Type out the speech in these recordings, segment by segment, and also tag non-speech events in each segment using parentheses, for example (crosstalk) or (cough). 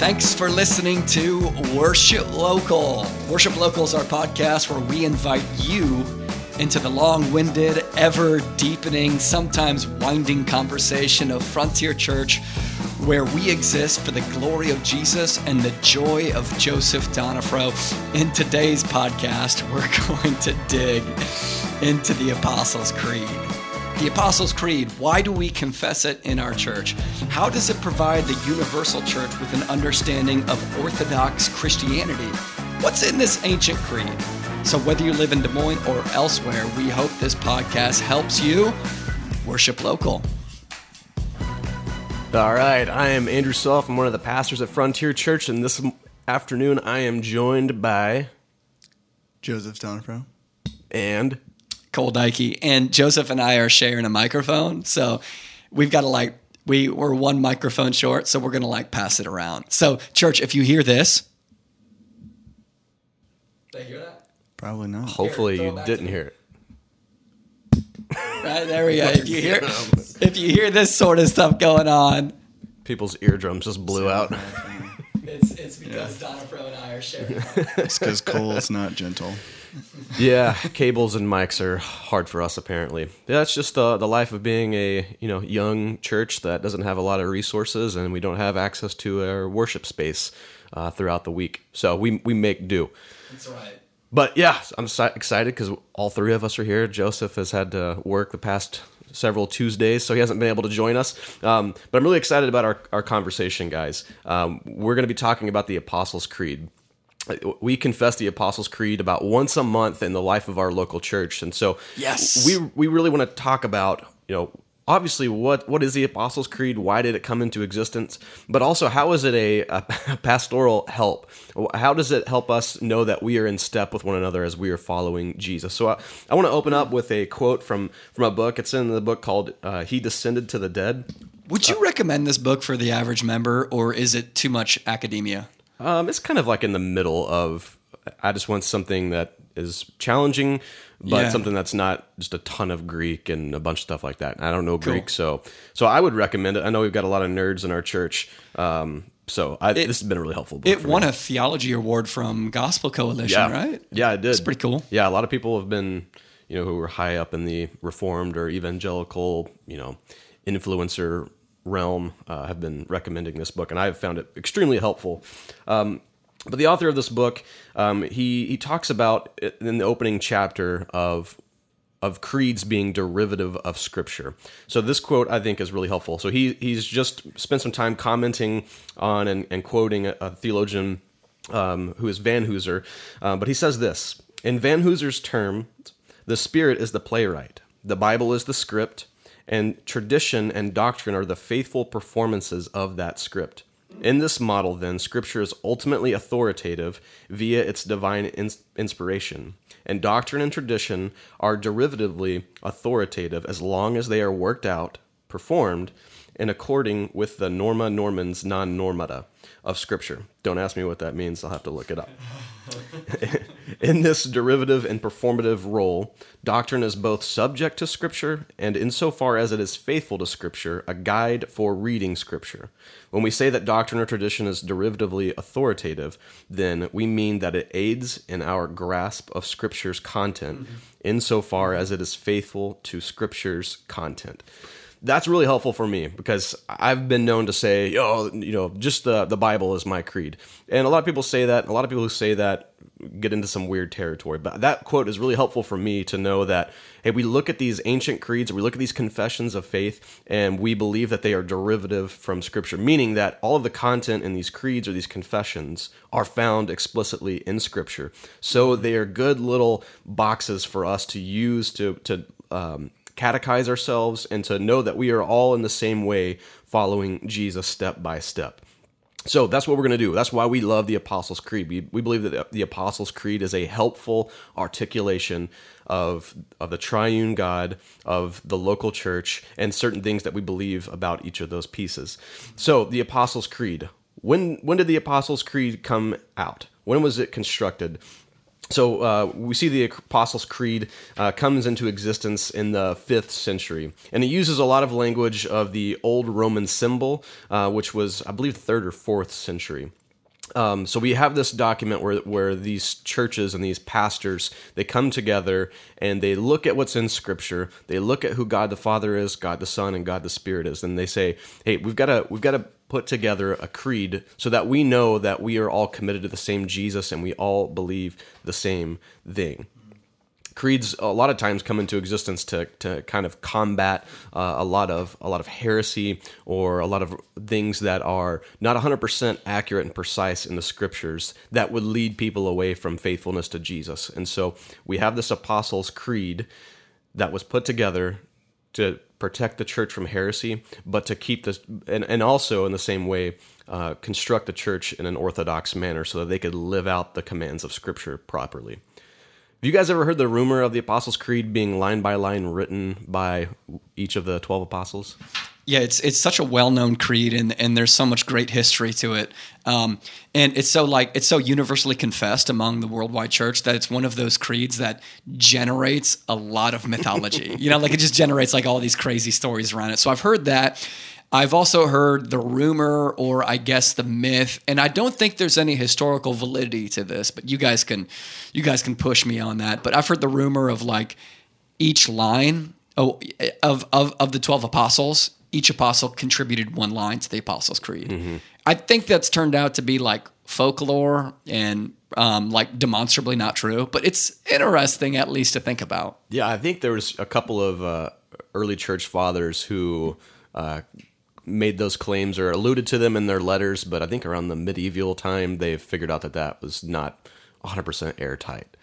Thanks for listening to Worship Local. Worship Local is our podcast where we invite you into the long winded, ever deepening, sometimes winding conversation of Frontier Church, where we exist for the glory of Jesus and the joy of Joseph Donifro. In today's podcast, (laughs) we're going to dig into the Apostles' Creed. The Apostles' Creed, why do we confess it in our church? How does it provide the universal church with an understanding of Orthodox Christianity? What's in this ancient creed? So, whether you live in Des Moines or elsewhere, we hope this podcast helps you worship local. All right, I am Andrew Self. I'm one of the pastors at Frontier Church, and this afternoon I am joined by Joseph Donifro. and Cole Dykey and Joseph and I are sharing a microphone, so we've got to like we we're one microphone short, so we're gonna like pass it around. So, church, if you hear this, they hear that. Probably not. hopefully throw it you didn't hear it. Right there we go. If you hear (laughs) if you hear this sort of stuff going on, People's eardrums just blew out. it's it's because Donna Pro and I are sharing. It's because Cole's not gentle. Yeah, cables and mics are hard for us apparently. That's just uh, the life of being a you know young church that doesn't have a lot of resources, and we don't have access to our worship space uh, throughout the week. So we we make do. That's right. But yeah, I'm excited because all three of us are here. Joseph has had to work the past several Tuesdays, so he hasn't been able to join us. Um, but I'm really excited about our, our conversation, guys. Um, we're going to be talking about the Apostles' Creed. We confess the Apostles' Creed about once a month in the life of our local church, and so Yes. we we really want to talk about you know obviously what what is the Apostles' Creed? Why did it come into existence? But also how is it a, a pastoral help? How does it help us know that we are in step with one another as we are following Jesus? So I, I want to open up with a quote from from a book. It's in the book called uh, "He Descended to the Dead." Would you recommend this book for the average member, or is it too much academia? Um, it's kind of like in the middle of. I just want something that is challenging, but Yeah. something that's not just a ton of Greek and a bunch of stuff like that. I don't know Greek, so so I would recommend it. I know we've got a lot of nerds in our church, um, so I, this has been a really helpful book. It won me. a theology award from Gospel Coalition, yeah, right? Yeah, it did. It's pretty cool. Yeah, a lot of people have been, you know, who were high up in the Reformed or evangelical, you know, influencer realm uh, have been recommending this book, and I have found it extremely helpful. Um, but the author of this book, um, he he talks about in the opening chapter of of creeds being derivative of scripture. So this quote I think is really helpful. So he he's just spent some time commenting on and, and quoting a, a theologian um, who is Vanhoozer, uh, but he says this in Vanhoozer's term, the Spirit is the playwright, the Bible is the script, and tradition and doctrine are the faithful performances of that script. In this model, then, Scripture is ultimately authoritative via its divine ins- inspiration, and doctrine and tradition are derivatively authoritative as long as they are worked out, performed, in according with the norma normans non normata of Scripture. Don't ask me what that means, I'll have to look it up. (laughs) In this derivative and performative role, doctrine is both subject to Scripture and, insofar as it is faithful to Scripture, a guide for reading Scripture. When we say that doctrine or tradition is derivatively authoritative, then we mean that it aids in our grasp of Scripture's content, insofar as it is faithful to Scripture's content that's really helpful for me because I've been known to say, "Yo, you know, just the the Bible is my creed," and a lot of people say that. A lot of people who say that get into some weird territory. But that quote is really helpful for me to know that hey, we look at these ancient creeds, we look at these confessions of faith, and we believe that they are derivative from Scripture, meaning that all of the content in these creeds or these confessions are found explicitly in Scripture. So they are good little boxes for us to use to to um, catechize ourselves and to know that we are all in the same way following Jesus step by step. So that's what we're going to do. That's why we love the Apostles' Creed. We, we believe that the, the Apostles' Creed is a helpful articulation of, of the triune God, of the local church, and certain things that we believe about each of those pieces. So, the Apostles' Creed. When, when did the Apostles' Creed come out? When was it constructed? So uh, we see the Apostles' Creed uh, comes into existence in the fifth century, and it uses a lot of language of the old Roman symbol, uh, which was, I believe, third or fourth century. Um, so we have this document where where these churches and these pastors they come together and they look at what's in Scripture. They look at who God the Father is, God the Son, and God the Spirit is, and they say, "Hey, we've got to we've got to put together a creed so that we know that we are all committed to the same Jesus and we all believe the same thing." creeds a lot of times come into existence to, to kind of combat uh, a lot of a lot of heresy or a lot of things that are not 100% accurate and precise in the scriptures that would lead people away from faithfulness to Jesus. And so we have this apostles creed that was put together to protect the church from heresy, but to keep this and, and also in the same way uh, construct the church in an orthodox manner so that they could live out the commands of scripture properly. Have you guys ever heard the rumor of the Apostles' Creed being line by line written by each of the 12 apostles? Yeah, it's it's such a well known creed, and and there's so much great history to it, um, and it's so like it's so universally confessed among the worldwide church that it's one of those creeds that generates a lot of mythology. (laughs) you know, like it just generates like all these crazy stories around it. So I've heard that, I've also heard the rumor or I guess the myth, and I don't think there's any historical validity to this, but you guys can you guys can push me on that. But I've heard the rumor of like each line oh, of, of, of the 12 apostles, each apostle contributed one line to the Apostles' Creed. Mm-hmm. I think that's turned out to be like folklore and um, like demonstrably not true, but it's interesting at least to think about. Yeah, I think there was a couple of uh, early church fathers who uh, made those claims or alluded to them in their letters, but I think around the medieval time they figured out that that was not 100% airtight.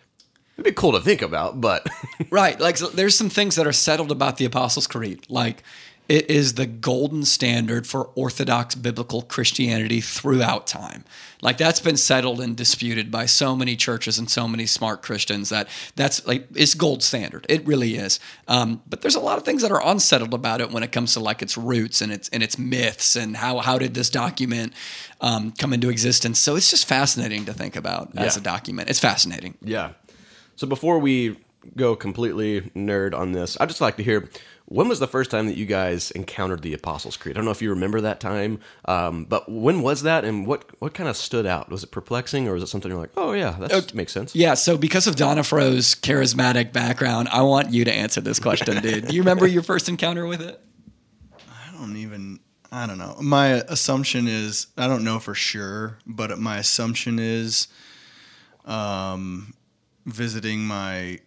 It'd be cool to think about, but (laughs) right, like so there's some things that are settled about the Apostles' Creed, like it is the golden standard for Orthodox biblical Christianity throughout time. Like that's been settled and disputed by so many churches and so many smart Christians that that's like it's gold standard. It really is. Um, but there's a lot of things that are unsettled about it when it comes to like its roots and its and its myths and how how did this document um, come into existence. So it's just fascinating to think about as a document. It's fascinating. yeah. So before we go completely nerd on this, I'd just like to hear when was the first time that you guys encountered the Apostles' Creed? I don't know if you remember that time, um, but when was that, and what what kind of stood out? Was it perplexing, or was it something you're like, oh yeah, that makes sense? Yeah, so because of Donafro's charismatic background, I want you to answer this question, dude. Do you remember your first encounter with it? I don't even. I don't know. My assumption is I don't know for sure, but my assumption is, um, visiting my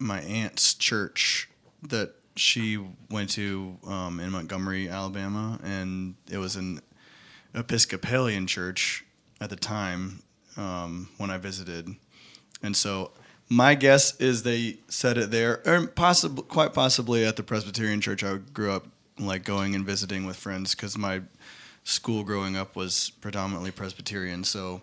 my aunt's church that she went to um, in Montgomery, Alabama, and it was an Episcopalian church at the time um, when I visited, and so my guess is they said it there, or possibly, quite possibly at the Presbyterian church I grew up like going and visiting with friends because my school growing up was predominantly Presbyterian. So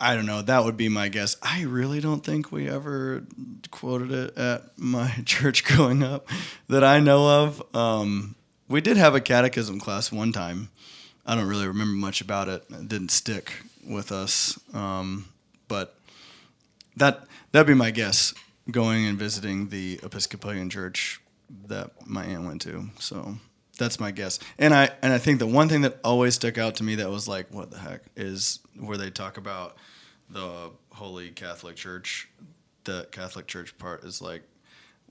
I don't know. That would be my guess. I really don't think we ever quoted it at my (laughs) church growing up that I know of. Um, we did have a catechism class one time. I don't really remember much about it. It didn't stick with us. Um, but that that'd be my guess going and visiting the Episcopalian church that my aunt went to. So that's my guess. And I and I think the one thing that always stuck out to me that was like, what the heck, is where they talk about the Holy Catholic Church. The Catholic Church part is like,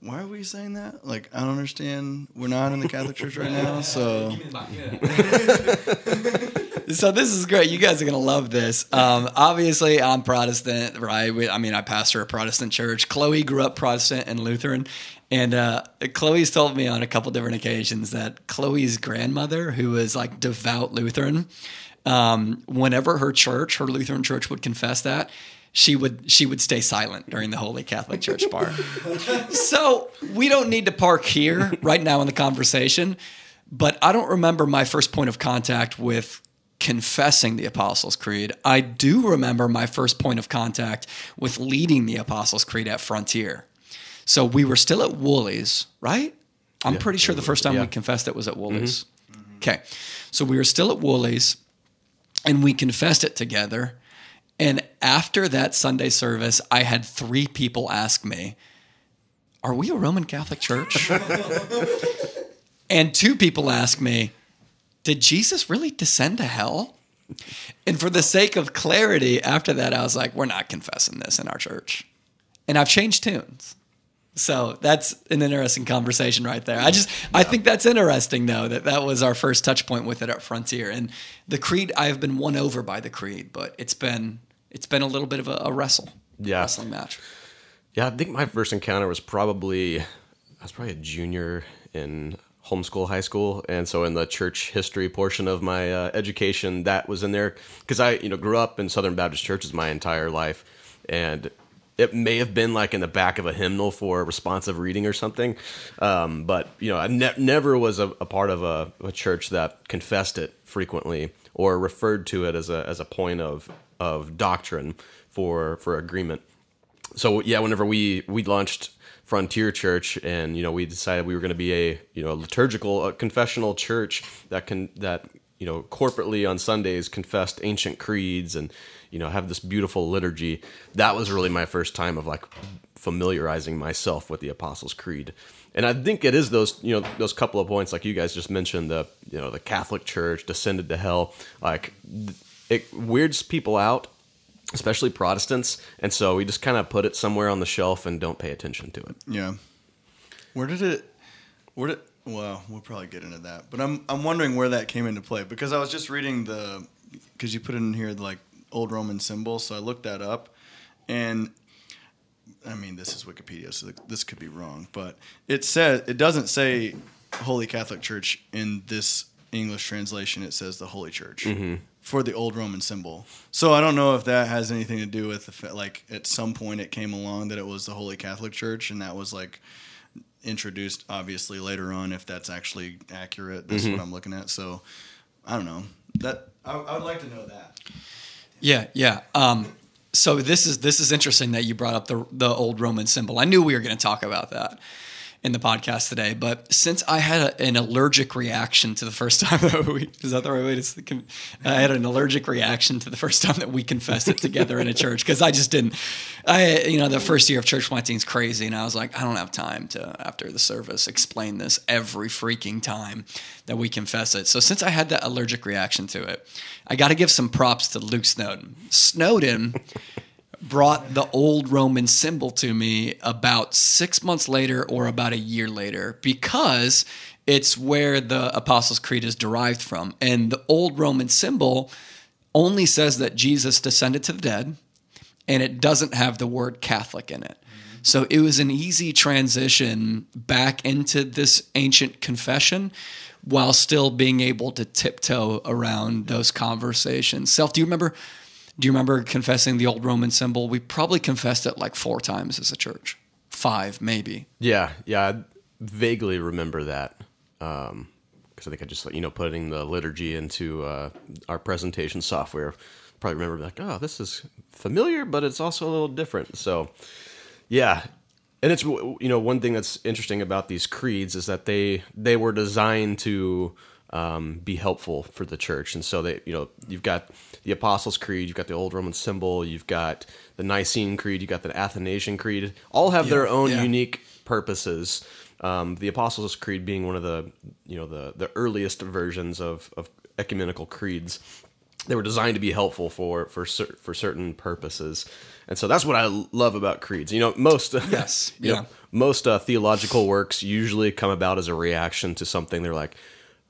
why are we saying that? Like, I don't understand. We're not in the Catholic Church right now, so (laughs) (laughs) (laughs) (laughs) So this is great. You guys are gonna love this. Um, obviously, I'm Protestant, right? We, I mean, I pastor a Protestant church. Chloe grew up Protestant and Lutheran, and uh, Chloe's told me on a couple different occasions that Chloe's grandmother, who was like devout Lutheran, um, whenever her church, her Lutheran church, would confess that. She would she would stay silent during the Holy Catholic Church part. (laughs) so we don't need to park here right now in the conversation, but I don't remember my first point of contact with confessing the Apostles' Creed. I do remember my first point of contact with leading the Apostles' Creed at Frontier. So we were still at Woolies, right? I'm pretty sure the first time Yeah. we confessed it was at Woolies. Mm-hmm. Mm-hmm. Okay. So we were still at Woolies and we confessed it together. And after that Sunday service, I had three people ask me, Are we a Roman Catholic church? (laughs) and two people ask me, Did Jesus really descend to hell? And for the sake of clarity, after that, I was like, We're not confessing this in our church. And I've changed tunes. So that's an interesting conversation right there. I just I think that's interesting though that that was our first touch point with it at Frontier and the creed. I have been won over by the creed, but it's been it's been a little bit of a, a wrestle, Yeah. wrestling match. Yeah, I think my first encounter was probably I was probably a junior in homeschool high school, and so in the church history portion of my uh, education, that was in there. Because I you know grew up in Southern Baptist churches my entire life, and it may have been like in the back of a hymnal for responsive reading or something, um, but you know I ne- never was a, a part of a, a church that confessed it frequently or referred to it as a as a point of of doctrine for for agreement. So yeah, whenever we we launched Frontier Church, and you know we decided we were going to be a you know a liturgical a confessional church that can that you know corporately on Sundays confessed ancient creeds and you know have this beautiful liturgy. That was really my first time of like familiarizing myself with the Apostles' Creed. And I think it is those you know those couple of points like you guys just mentioned the you know the Catholic Church descended to hell like it weirds people out especially Protestants, and so we just kind of put it somewhere on the shelf and don't pay attention to it. Yeah. Where did it? Where did? Well, we'll probably get into that, but I'm I'm wondering where that came into play because I was just reading the because you put it in here like old Roman symbols, so I looked that up, and I mean this is Wikipedia, so this could be wrong, but it says it doesn't say Holy Catholic Church in this English translation. It says the Holy Church. Mm-hmm. For the old Roman symbol, so I don't know if that has anything to do with the like at some point it came along that it was the Holy Catholic Church, and that was like introduced obviously later on if that's actually accurate. That's what i'm looking at. So i don't know. That I, I would like to know that. Yeah, yeah. Um, so this is this is interesting that you brought up the the old Roman symbol. I knew we were going to talk about that in the podcast today, but since I had a, an allergic reaction to the first (laughs) time that we is that the right way to I had an allergic reaction to the first time that we confessed it together in a church because I just didn't. I you know the first year of church planting is crazy, and I was like I don't have time to after the service explain this every freaking time that we confess it. So since I had that allergic reaction to it, I got to give some props to Luke Snowden. Snowden brought the old Roman symbol to me about six months later or about a year later because it's where the Apostles' Creed is derived from. And the old Roman symbol only says that Jesus descended to the dead and it doesn't have the word Catholic in it. So it was an easy transition back into this ancient confession while still being able to tiptoe around those conversations. Self, do you remember do you remember confessing the old Roman symbol? We probably confessed it like 4 times as a church. 5 maybe. Yeah, yeah, I vaguely remember that because I think I just you know putting the liturgy into uh, our presentation software. Probably remember like, oh, this is familiar, but it's also a little different. So, yeah, and it's you know one thing that's interesting about these creeds is that they they were designed to um, be helpful for the church, and so they you know you've got the Apostles' Creed, you've got the old Roman symbol, you've got the Nicene Creed, you've got the Athanasian Creed, all have their own yeah. unique purposes. Um, the Apostles' Creed being one of the you know the the earliest versions of of ecumenical creeds they were designed to be helpful for for cer- for certain purposes, and so that's what I love about creeds. You know, most (laughs) Yes, you know, yeah. most uh, theological works usually come about as a reaction to something. They're like,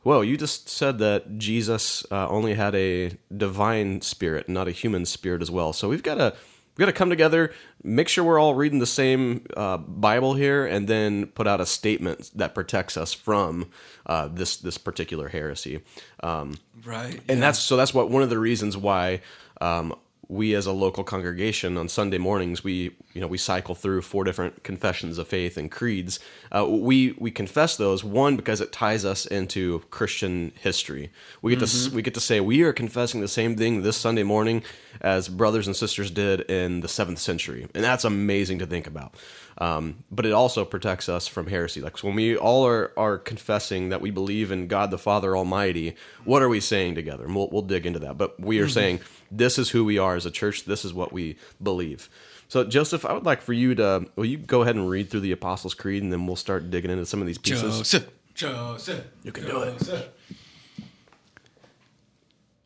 "Whoa, you just said that Jesus uh, only had a divine spirit, not a human spirit as well. So we've got to." We got to come together, make sure we're all reading the same uh, Bible here, and then put out a statement that protects us from uh, this this particular heresy. Um, Right. and that's so that's what one of the reasons why um, we as a local congregation on Sunday mornings we you know we cycle through four different confessions of faith and creeds. Uh, we we confess those one because it ties us into Christian history. We get to we get to say we are confessing the same thing this Sunday morning as brothers and sisters did in the seventh century, and that's amazing to think about. Um, but it also protects us from heresy. Like so when we all are, are confessing that we believe in God the Father Almighty, what are we saying together? And we'll, we'll dig into that. But we are saying this is who we are as a church. This is what we believe. So, Joseph, I would like for you to, will you go ahead and read through the Apostles' Creed and then we'll start digging into some of these pieces? Joseph. Joseph. You can do it.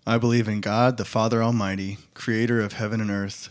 I believe in God, the Father Almighty, creator of heaven and earth.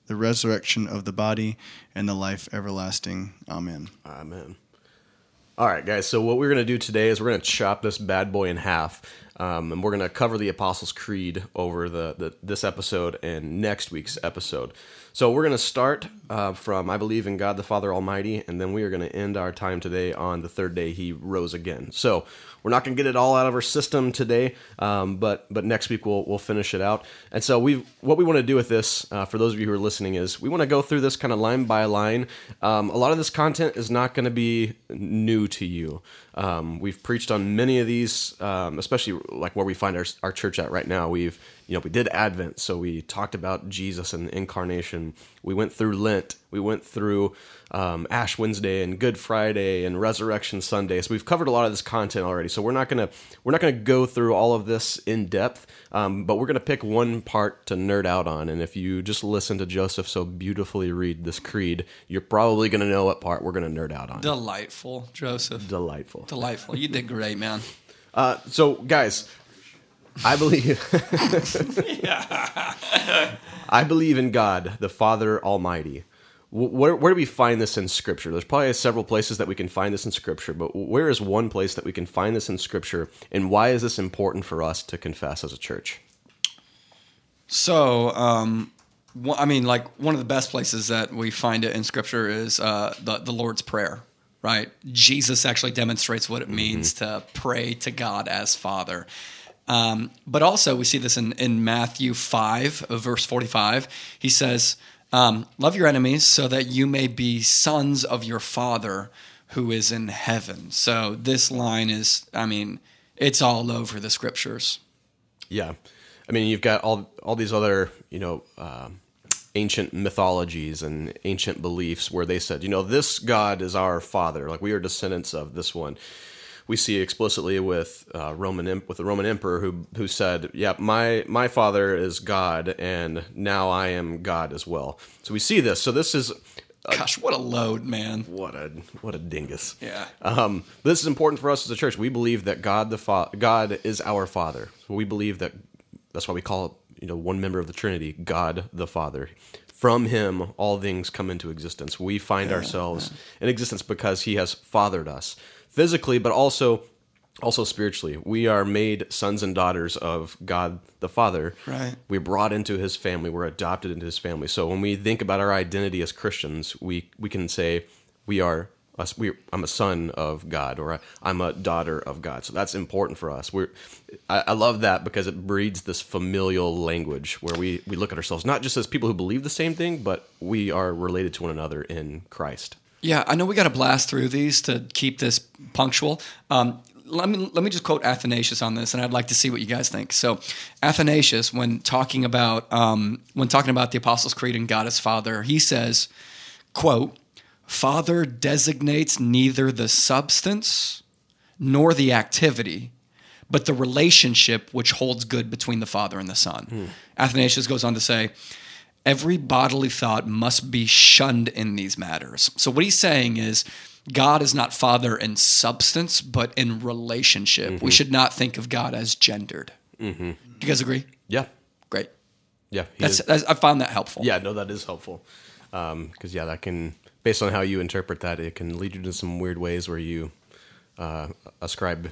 the resurrection of the body, and the life everlasting. Amen. Amen. All right, guys. So what we're going to do today is we're going to chop this bad boy in half, um, and we're going to cover the Apostles' Creed over the, the this episode and next week's episode. So we're going to start uh, from I believe in God the Father Almighty, and then we are going to end our time today on the third day He rose again. So we're not going to get it all out of our system today, um, but but next week we'll we'll finish it out. And so we what we want to do with this uh, for those of you who are listening is we want to go through this kind of line by line. Um, a lot of this content is not going to be new to you. Um, we've preached on many of these, um, especially like where we find our, our church at right now. We've you know we did Advent, so we talked about Jesus and the incarnation. We went through Lent. We went through um, Ash Wednesday and Good Friday and Resurrection Sunday. So we've covered a lot of this content already. So we're not gonna we're not gonna go through all of this in depth, um, but we're gonna pick one part to nerd out on. And if you just listen to Joseph so beautifully read this creed, you're probably gonna know what part we're gonna nerd out on. Delightful, Joseph. Delightful. Delightful. You did great, man. Uh, so guys, I believe. (laughs) I believe in God, the Father Almighty. Where, where do we find this in Scripture? There's probably several places that we can find this in Scripture, but where is one place that we can find this in Scripture, and why is this important for us to confess as a church? So, um, one- I mean, like one of the best places that we find it in Scripture is uh, the the Lord's Prayer. Right? Jesus actually demonstrates what it means to pray to God as Father. Um, but also, we see this in, in Matthew 5, uh, verse 45. He says, um, Love your enemies so that you may be sons of your Father who is in heaven. So, this line is, I mean, it's all over the scriptures. Yeah, I mean, you've got all all these other you know um ancient mythologies and ancient beliefs where they said, you know, this God is our father, like we are descendants of this one. We see explicitly with uh, Roman with the Roman emperor who who said, "Yeah, my my father is God, and now I am God as well." So we see this. So this is Gosh, what a load, man. what a what a dingus. Yeah. Um, this is important for us as a church. We believe that God the fa- God is our Father. So we believe that that's why we call it, you know, one member of the Trinity, God the Father. From Him, all things come into existence. We find ourselves in existence because He has fathered us physically, but also also spiritually. We are made sons and daughters of God the Father. Right. We're brought into His family. We're adopted into His family. So when we think about our identity as Christians, we we can say we are us. We I'm a son of God, or I'm a daughter of God. So that's important for us. We're I, I love that because it breeds this familial language where we we look at ourselves not just as people who believe the same thing, but we are related to one another in Christ. Yeah, I know we got to blast through these to keep this punctual. Um, let me let me just quote Athanasius on this, and I'd like to see what you guys think. So, Athanasius, when talking about um, when talking about the Apostles' Creed and God as Father, he says, "quote Father designates neither the substance nor the activity." But the relationship which holds good between the Father and the Son. Athanasius goes on to say, every bodily thought must be shunned in these matters. So what he's saying is God is not father in substance, but in relationship. We mm-hmm. should not think of God as gendered. Do you guys agree? Yeah, Great. yeah. That's, that's I found that helpful. Yeah, no, that is helpful. Um, because yeah, that can, based on how you interpret that, it can lead you to some weird ways where you uh, ascribe.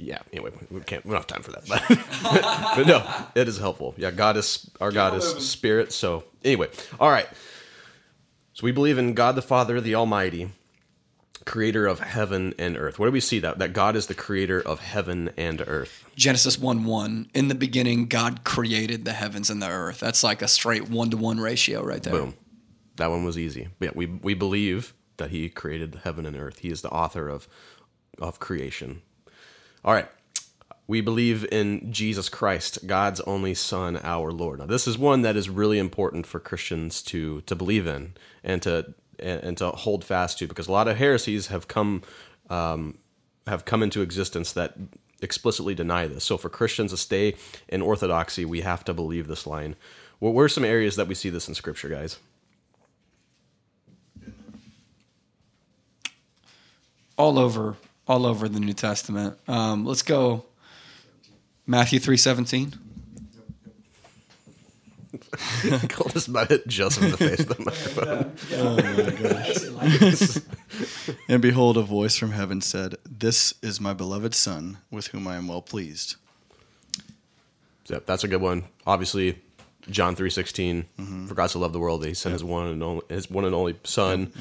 Yeah. Anyway, we can't. We don't have time for that. But, (laughs) but no, it is helpful. Yeah, God is our God is spirit. So anyway, all right. So we believe in God the Father, the Almighty. creator of heaven and earth. Where do we see that? That God is the creator of heaven and earth. Genesis 1 1. In the beginning, God created the heavens and the earth. That's like a straight one to one ratio right there. Boom. That one was easy. But yeah, we, we believe that he created heaven and earth. He is the author of, of creation. All right. We believe in Jesus Christ, God's only Son, our Lord. Now, this is one that is really important for Christians to to believe in and to and to hold fast to, because a lot of heresies have come um, have come into existence that explicitly deny this. So, for Christians to stay in orthodoxy, we have to believe this line. What were some areas that we see this in Scripture, guys? All over, all over the New Testament. Um, let's go Matthew three seventeen. Cole just about hit Joseph in the face with the microphone. (laughs) And behold, a voice from heaven said, This is my beloved Son, with whom I am well pleased. Yep, that's a good one. Obviously, John three For God so loved the world that He sent His one and only His one and only Son.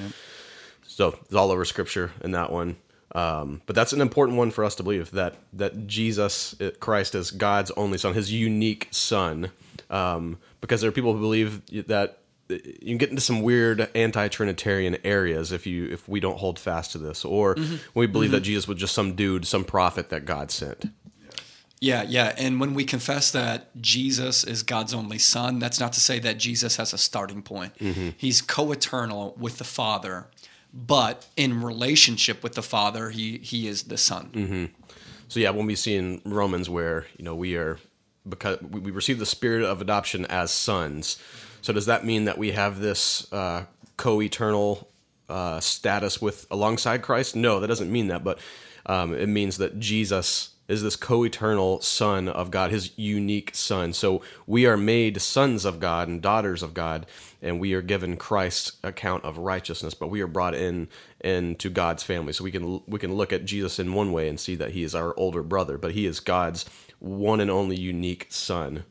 So it's all over Scripture in that one. Um, but that's an important one for us to believe that that Jesus uh, Christ is God's only Son, His unique Son. Um, because there are people who believe that you can get into some weird anti-trinitarian areas if you if we don't hold fast to this, or we believe that Jesus was just some dude, some prophet that God sent. Yeah, yeah. And when we confess that Jesus is God's only son, that's not to say that Jesus has a starting point. He's co eternal with the Father, but in relationship with the Father, he, he is the Son. So yeah, when we see in Romans where you know we are because we receive the spirit of adoption as sons. So does that mean that we have this uh, co-eternal uh, status with alongside Christ? No, that doesn't mean that. But um, it means that Jesus is this co-eternal Son of God, His unique Son. So we are made sons of God and daughters of God, and we are given Christ's account of righteousness. But we are brought in into God's family. So we can we can look at Jesus in one way and see that He is our older brother, but He is God's one and only unique Son.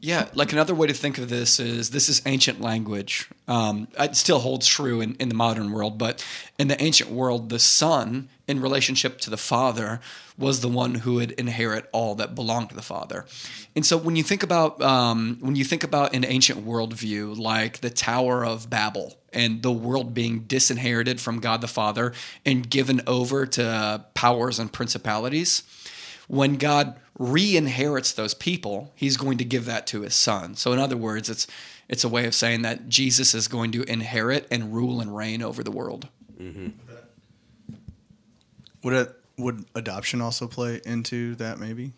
Yeah, like another way to think of this is this is ancient language. Um, it still holds true in, in the modern world, but in the ancient world, the son, in relationship to the father, was the one who would inherit all that belonged to the father. And so, when you think about um, when you think about an ancient worldview like the Tower of Babel and the world being disinherited from God the Father and given over to powers and principalities, when God re-inherits those people, he's going to give that to his son. So in other words, it's it's a way of saying that Jesus is going to inherit and rule and reign over the world. Would it, would adoption also play into that? Maybe,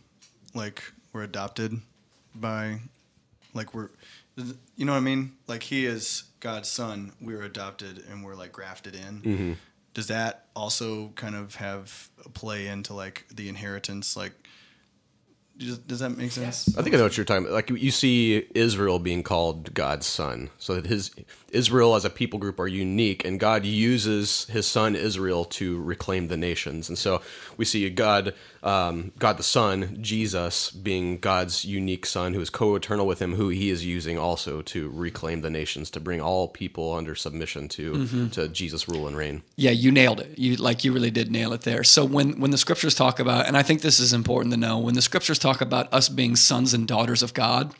like we're adopted by, like we're, you know what I mean? Like he is God's son. We're adopted and we're like grafted in. Mm-hmm. Does that also kind of have a play into like the inheritance? Like, does, does that make sense? I think I know what you're talking about. Like you see Israel being called God's son. So that his Israel as a people group are unique and God uses his son Israel to reclaim the nations. And so we see God um, God the Son, Jesus, being God's unique son who is co-eternal with him, who he is using also to reclaim the nations, to bring all people under submission to to Jesus' rule and reign. Yeah, you nailed it. You like you really did nail it there. So when when the scriptures talk about, and I think this is important to know, when the scriptures talk about us being sons and daughters of God,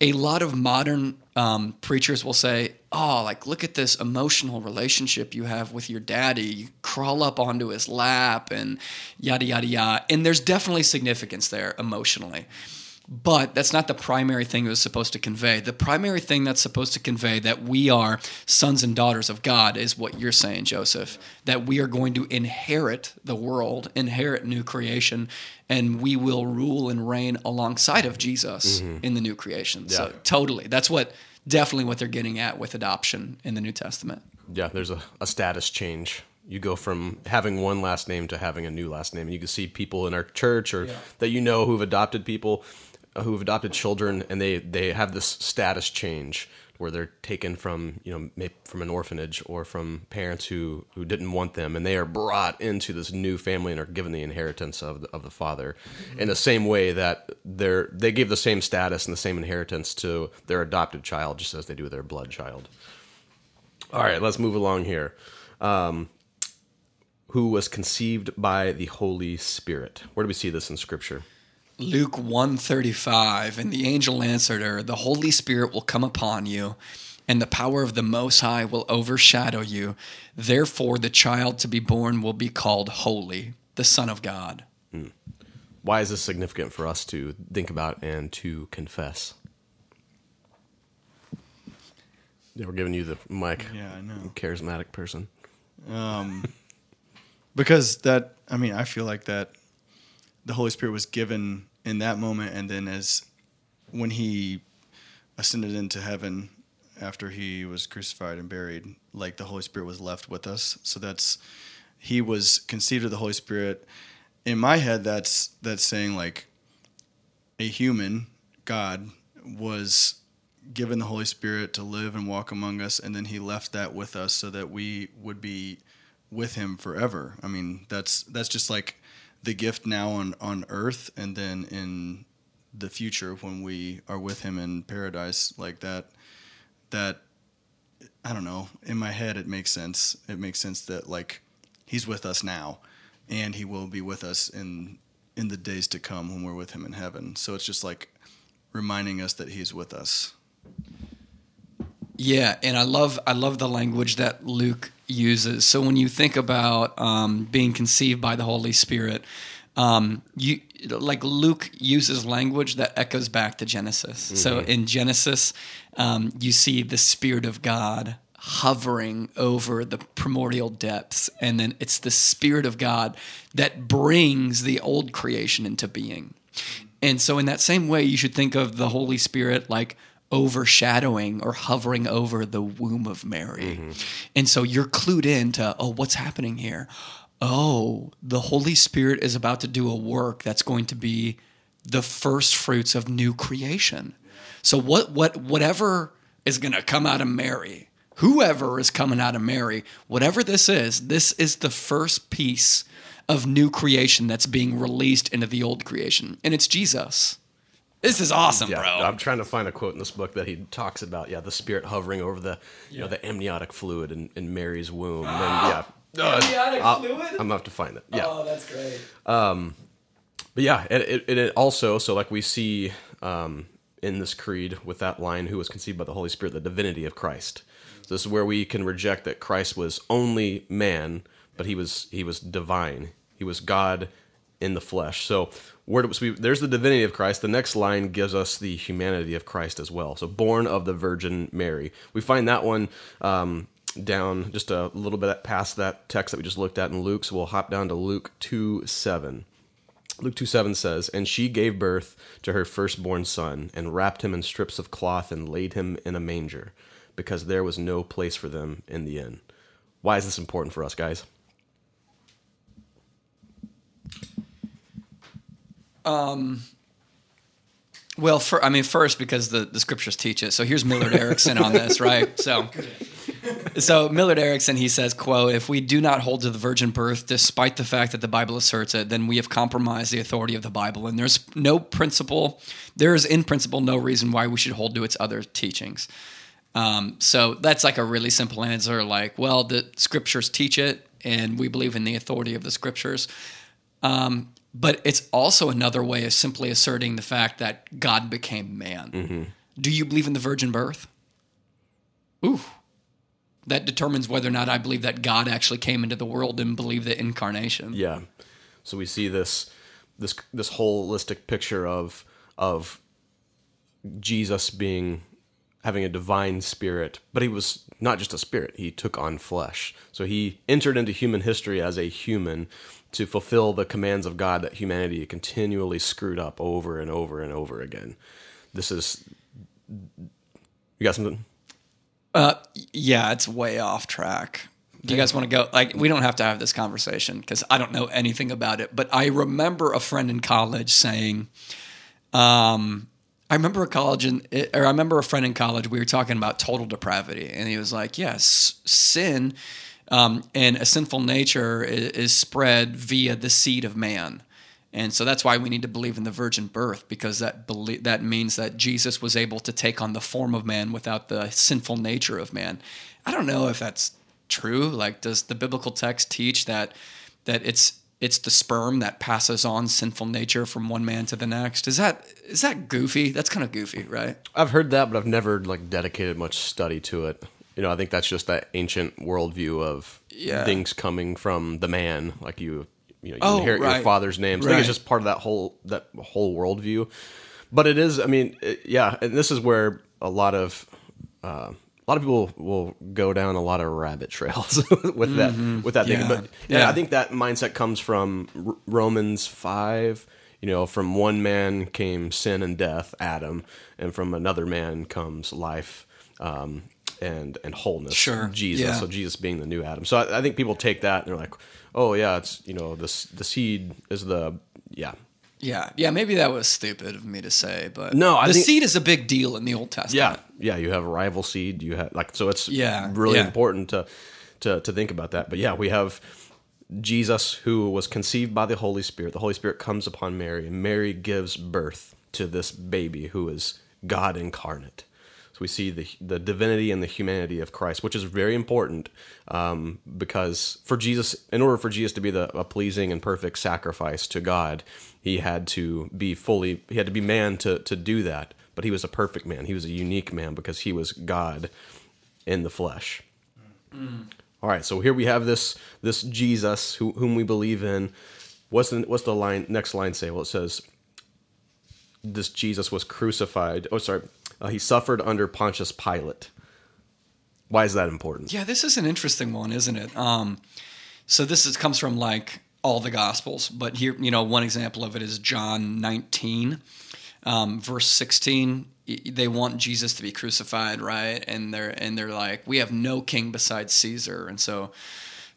a lot of modern um, preachers will say, "Oh, like look at this emotional relationship you have with your daddy. You crawl up onto his lap and yada yada yada." And there's definitely significance there emotionally. But that's not the primary thing it was supposed to convey. The primary thing that's supposed to convey that we are sons and daughters of God is what you're saying, Joseph. That we are going to inherit the world, inherit new creation, and we will rule and reign alongside of Jesus mm-hmm. in the new creation. So, Yeah. totally. That's what definitely what they're getting at with adoption in the New Testament. Yeah, there's a, a status change. You go from having one last name to having a new last name. And you can see people in our church or that you know who've adopted people, who've adopted children, and they, they have this status change where they're taken from you know from an orphanage or from parents who, who didn't want them, and they are brought into this new family and are given the inheritance of the, of the father, in the same way that they're they give the same status and the same inheritance to their adopted child, just as they do their blood child. All right, let's move along here. Um, who was conceived by the Holy Spirit. Where do we see this in Scripture? Luke 135 and the angel answered her the holy spirit will come upon you and the power of the most high will overshadow you therefore the child to be born will be called holy the son of god hmm. Why is this significant for us to think about and to confess? Yeah, we're giving you the mic. Yeah, I know. Charismatic person. Um, (laughs) because that i mean i feel like that the holy spirit was given in that moment and then as when he ascended into heaven after he was crucified and buried like the holy spirit was left with us so that's he was conceived of the holy spirit in my head that's that's saying like a human god was given the holy spirit to live and walk among us and then he left that with us so that we would be with him forever. I mean, that's that's just like the gift now on on earth and then in the future when we are with him in paradise like that that I don't know, in my head it makes sense. It makes sense that like he's with us now and he will be with us in in the days to come when we're with him in heaven. So it's just like reminding us that he's with us. Yeah, and I love I love the language that Luke uses. So when you think about um, being conceived by the Holy Spirit, um, you like Luke uses language that echoes back to Genesis. So in Genesis, um, you see the Spirit of God hovering over the primordial depths, and then it's the Spirit of God that brings the old creation into being. And so, in that same way, you should think of the Holy Spirit like overshadowing or hovering over the womb of Mary. Mm-hmm. And so you're clued in to, oh, what's happening here? Oh, the Holy Spirit is about to do a work that's going to be the first fruits of new creation. So what what whatever is going to come out of Mary, whoever is coming out of Mary, whatever this is, this is the first piece of new creation that's being released into the old creation. And it's Jesus. This is awesome, Yeah, bro. I'm trying to find a quote in this book that he talks about. Yeah, the spirit hovering over the, you know, the amniotic fluid in, in Mary's womb. (gasps) And yeah, Amniotic I'll- fluid? I'm gonna have to find it. Yeah, Oh, that's great. but yeah, it, it, it also so like we see um, in this creed with that line, "Who was conceived by the Holy Spirit," the divinity of Christ. So this is where we can reject that Christ was only man, but he was he was divine. He was God in the flesh. So where do, we, there's the divinity of Christ. The next line gives us the humanity of Christ as well. So born of the Virgin Mary. We find that one um, down just a little bit past that text that we just looked at in Luke. So we'll hop down to Luke two seven. Luke 2 7 says, And she gave birth to her firstborn son, and wrapped him in strips of cloth, and laid him in a manger, because there was no place for them in the inn. Why is this important for us, guys? Well, for, I mean, first because the, the scriptures teach it. So here's Millard (laughs) Erickson on this, right? So, so Millard Erickson he says, "quote If we do not hold to the virgin birth, despite the fact that the Bible asserts it, then we have compromised the authority of the Bible, and there's no principle, there is in principle no reason why we should hold to its other teachings." Um, so that's like a really simple answer. Like, well, the scriptures teach it, and we believe in the authority of the scriptures. Um, but it's also another way of simply asserting the fact that God became man. Mm-hmm. Do you believe in the virgin birth? Ooh. That determines whether or not I believe that God actually came into the world and believe the incarnation. Yeah. So we see this this this holistic picture of of Jesus being having a divine spirit, but he was not just a spirit, he took on flesh. So he entered into human history as a human to fulfill the commands of God that humanity continually screwed up over and over and over again. This is you got something? Uh, yeah, it's way off track. Do you guys want to go? Like, we don't have to have this conversation because I don't know anything about it. But I remember a friend in college saying, um, I remember a college in, or I remember a friend in college. We were talking about total depravity, and he was like, "Yes, sin um, and a sinful nature is, is spread via the seed of man." And so that's why we need to believe in the virgin birth because that belie- that means that Jesus was able to take on the form of man without the sinful nature of man. I don't know if that's true? Like, does the biblical text teach that that it's it's the sperm that passes on sinful nature from one man to the next? Is that is that goofy? That's kind of goofy, right? I've heard that, but I've never like dedicated much study to it. You know, I think that's just that ancient worldview of Yeah. things coming from the man, like you, you know, you Oh, inherit right. your father's name. So I think it's just part of that whole that whole worldview. But it is, I mean, it, yeah, and this is where a lot of uh, a lot of people will go down a lot of rabbit trails with (laughs) that with that Mm-hmm. Yeah. thinking. But yeah, Yeah. I think that mindset comes from R- Romans five. You know, from one man came sin and death, Adam, and from another man comes life um, and and wholeness, Sure. Jesus. Yeah. So Jesus being the new Adam. So I, I think people take that and they're like, oh yeah, it's you know the the seed is the yeah Yeah, yeah. Maybe that was stupid of me to say, but No, I the think- seed is a big deal in the Old Testament. Yeah, yeah. You have a rival seed. You have like so. It's Yeah, really yeah. important to to to think about that. But yeah, we have Jesus who was conceived by the Holy Spirit. The Holy Spirit comes upon Mary, and Mary gives birth to this baby who is God incarnate. So we see the the divinity and the humanity of Christ, which is very important um, because for Jesus, in order for Jesus to be the a pleasing and perfect sacrifice to God, he had to be fully he had to be man to to do that. But he was a perfect man. He was a unique man because he was God in the flesh. All right, so here we have this this Jesus who, whom we believe in. What's the what's the line next line say? Well, it says this Jesus was crucified. Oh, sorry, uh, he suffered under Pontius Pilate. Why is that important? Yeah, this is an interesting one, isn't it? Um, so this is, comes from like all the Gospels, but here, you know, one example of it is John 19, um, verse 16. They want Jesus to be crucified, right? And they're and they're like, we have no king besides Caesar, and so.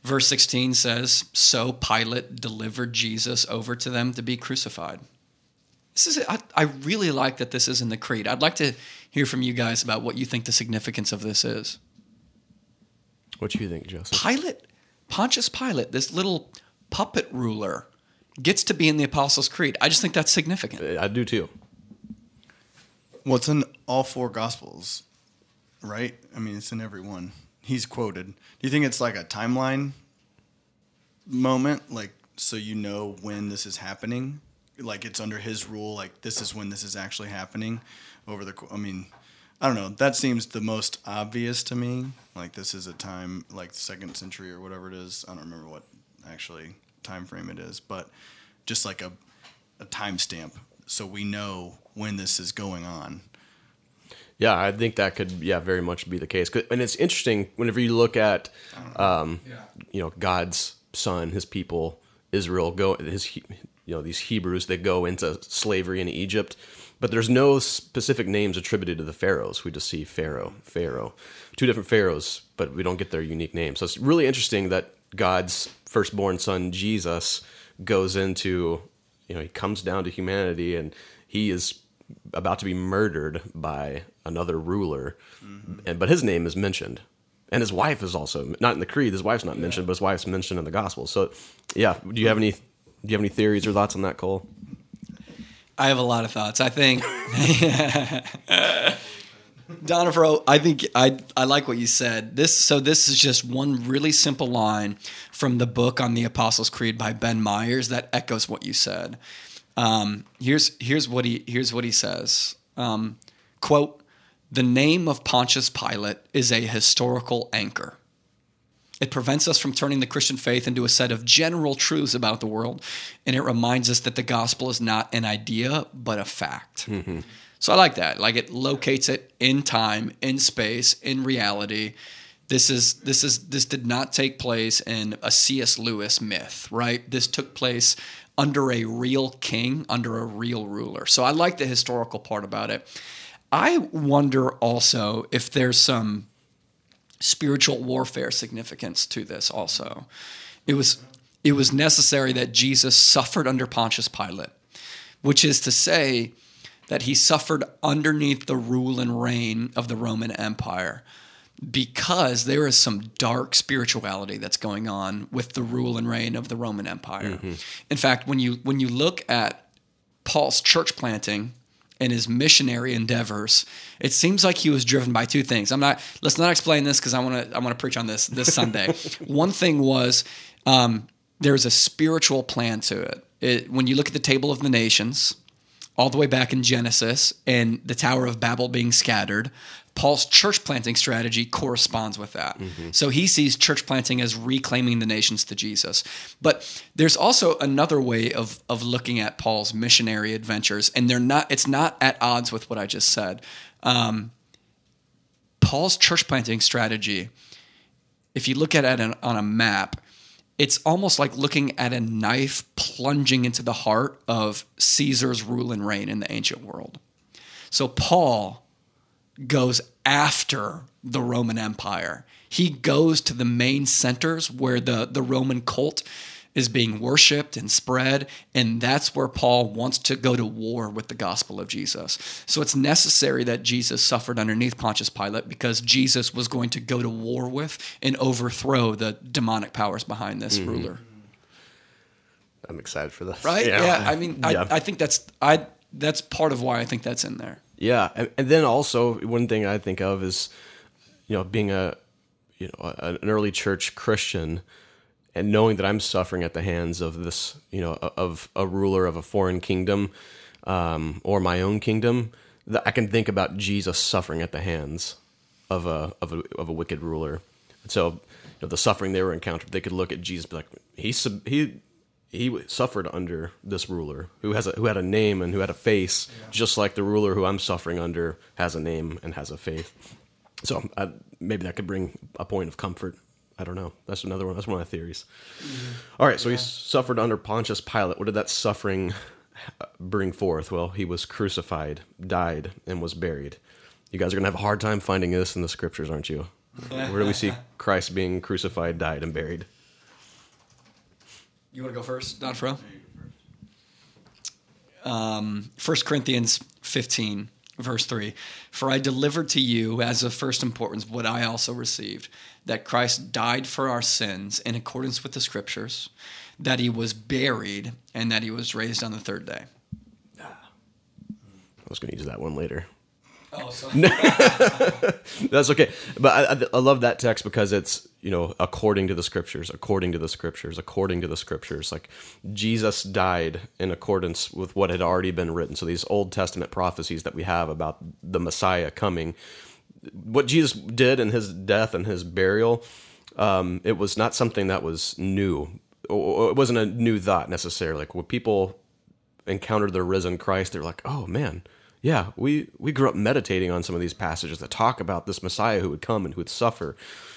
Verse 16 says, So Pilate delivered Jesus over to them to be crucified. This is, I, I really like that this is in the Creed. I'd like to hear from you guys about what you think the significance of this is. What do you think, Joseph? Pilate, Pontius Pilate, this little puppet ruler, gets to be in the Apostles' Creed. I just think that's significant. I do too. Well, it's in all four gospels, right? I mean, it's in every one. He's quoted. Do you think it's like a timeline moment, like so you know when this is happening? Like it's under his rule. Like this is when this is actually happening. Over the, I mean, I don't know. That seems the most obvious to me. Like this is a time, like the second century or whatever it is. I don't remember what actually time frame it is, but just like a a timestamp, so we know when this is going on. Yeah, I think that could, yeah, very much be the case. And it's interesting whenever you look at, um, you know, God's son, his people, Israel, go his, he- you know, these Hebrews that go into slavery in Egypt, but there's no specific names attributed to the pharaohs. We just see Pharaoh, Pharaoh, two different pharaohs, but we don't get their unique names. So it's really interesting that God's firstborn son Jesus goes into, you know, he comes down to humanity and he is about to be murdered by another ruler, mm-hmm. and but his name is mentioned, and his wife is also not in the creed. His wife's not mentioned, but his wife's mentioned in the gospel. So, yeah, do you have any? Do you have any theories or thoughts on that, Cole? I have a lot of thoughts. I think (laughs) Donifro, I think I I like what you said. This so this is just one really simple line from the book on the Apostles' Creed by Ben Myers that echoes what you said. Um, here's here's what he here's what he says. Um, quote: The name of Pontius Pilate is a historical anchor. It prevents us from turning the Christian faith into a set of general truths about the world, and it reminds us that the gospel is not an idea, but a fact. Mm-hmm. So I like that. Like it locates it in time, in space, in reality. This is this is this did not take place in a C.S. Lewis myth, right? This took place under a real king, under a real ruler. So I like the historical part about it. I wonder also if there's some spiritual warfare significance to this also. It was it was necessary that Jesus suffered under Pontius Pilate, which is to say that he suffered underneath the rule and reign of the Roman Empire because there is some dark spirituality that's going on with the rule and reign of the Roman Empire. Mm-hmm. In fact, when you when you look at Paul's church planting and his missionary endeavors, it seems like he was driven by two things. I'm not. Let's not explain this because I want to. I want to preach on this this Sunday. (laughs) One thing was um, there's a spiritual plan to it. it. When you look at the table of the nations, all the way back in Genesis, and the Tower of Babel being scattered, Paul's church planting strategy corresponds with that. Mm-hmm. So he sees church planting as reclaiming the nations to Jesus. But there's also another way of of looking at Paul's missionary adventures, and they're not. It's not at odds with what I just said. Um, Paul's church planting strategy, if you look at it on a map, it's almost like looking at a knife plunging into the heart of Caesar's rule and reign in the ancient world. So Paul goes after the Roman Empire. He goes to the main centers where the, the Roman cult is being worshiped and spread, and that's where Paul wants to go to war with the gospel of Jesus. So it's necessary that Jesus suffered underneath Pontius Pilate because Jesus was going to go to war with and overthrow the demonic powers behind this mm-hmm. ruler. I'm excited for this. Right? Yeah. yeah I mean, yeah. I, I think that's I that's part of why I think that's in there. Yeah, and, and then also one thing I think of is, you know, being a, you know, an early church Christian, and knowing that I'm suffering at the hands of this, you know, of a ruler of a foreign kingdom, um, or my own kingdom, that I can think about Jesus suffering at the hands of a of a of a wicked ruler. And so, you know, the suffering they were encountered, they could look at Jesus, be like, he he he suffered under this ruler who has a, who had a name and who had a face, yeah. just like the ruler who I'm suffering under has a name and has a faith. So I, maybe that could bring a point of comfort. I don't know. That's another one. That's one of my theories. Mm-hmm. All right. So yeah. he suffered under Pontius Pilate. What did that suffering bring forth? Well, he was crucified, died, and was buried. You guys are gonna have a hard time finding this in the scriptures, aren't you? (laughs) Where do we see Christ being crucified, died, and buried? You want to go first, Don Fro? Um, 1 Corinthians 15, verse 3. For I delivered to you as of first importance what I also received that Christ died for our sins in accordance with the scriptures, that he was buried, and that he was raised on the third day. I was going to use that one later. Oh, (laughs) That's okay. But I, I, love that text because it's, you know, according to the scriptures, according to the scriptures, according to the scriptures. Like Jesus died in accordance with what had already been written. So these Old Testament prophecies that we have about the Messiah coming, what Jesus did in his death and his burial, um, it was not something that was new. It wasn't a new thought necessarily. Like when people encountered the risen Christ, they're like, oh man, yeah, we, we grew up meditating on some of these passages that talk about this Messiah who would come and who would suffer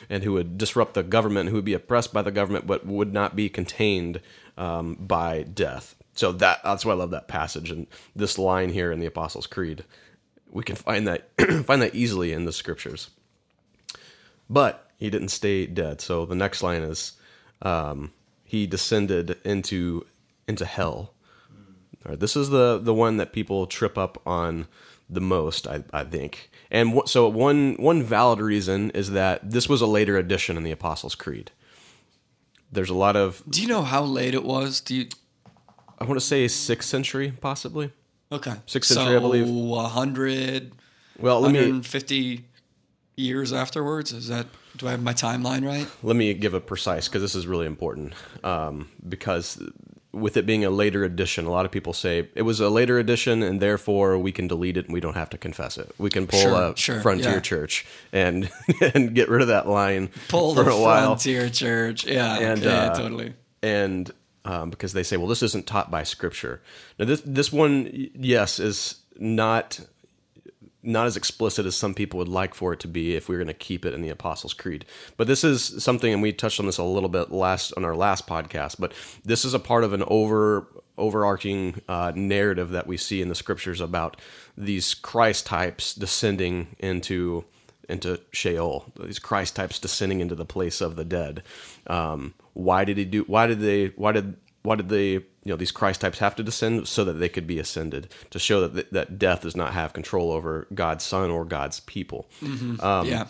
and who would disrupt the government, who would be oppressed by the government, but would not be contained um, by death. So that that's why I love that passage and this line here in the Apostles' Creed. We can find that (clears throat) find that easily in the scriptures. But he didn't stay dead. So the next line is um, he descended into into hell Right, this is the the one that people trip up on the most, I, I think. And w- so one one valid reason is that this was a later addition in the Apostles' Creed. There's a lot of. Do you know how late it was? Do you? I want to say sixth century, possibly. Okay, sixth century, so I believe. A hundred. Well, let 150 years afterwards. Is that? Do I have my timeline right? Let me give a precise because this is really important. Um, because with it being a later edition, a lot of people say it was a later edition and therefore we can delete it and we don't have to confess it. We can pull sure, a sure, Frontier yeah. Church and (laughs) and get rid of that line pull for the a while. Frontier Church, yeah, and, yeah, uh, totally. And um, because they say, well, this isn't taught by Scripture. Now, this this one, yes, is not not as explicit as some people would like for it to be if we are going to keep it in the Apostles' Creed. But this is something, and we touched on this a little bit last on our last podcast. But this is a part of an over overarching uh, narrative that we see in the scriptures about these Christ types descending into into Sheol. These Christ types descending into the place of the dead. Um, why did he do? Why did they? Why did why did they you know these christ types have to descend so that they could be ascended to show that that death does not have control over god's son or god's people. Mm-hmm. um, yeah.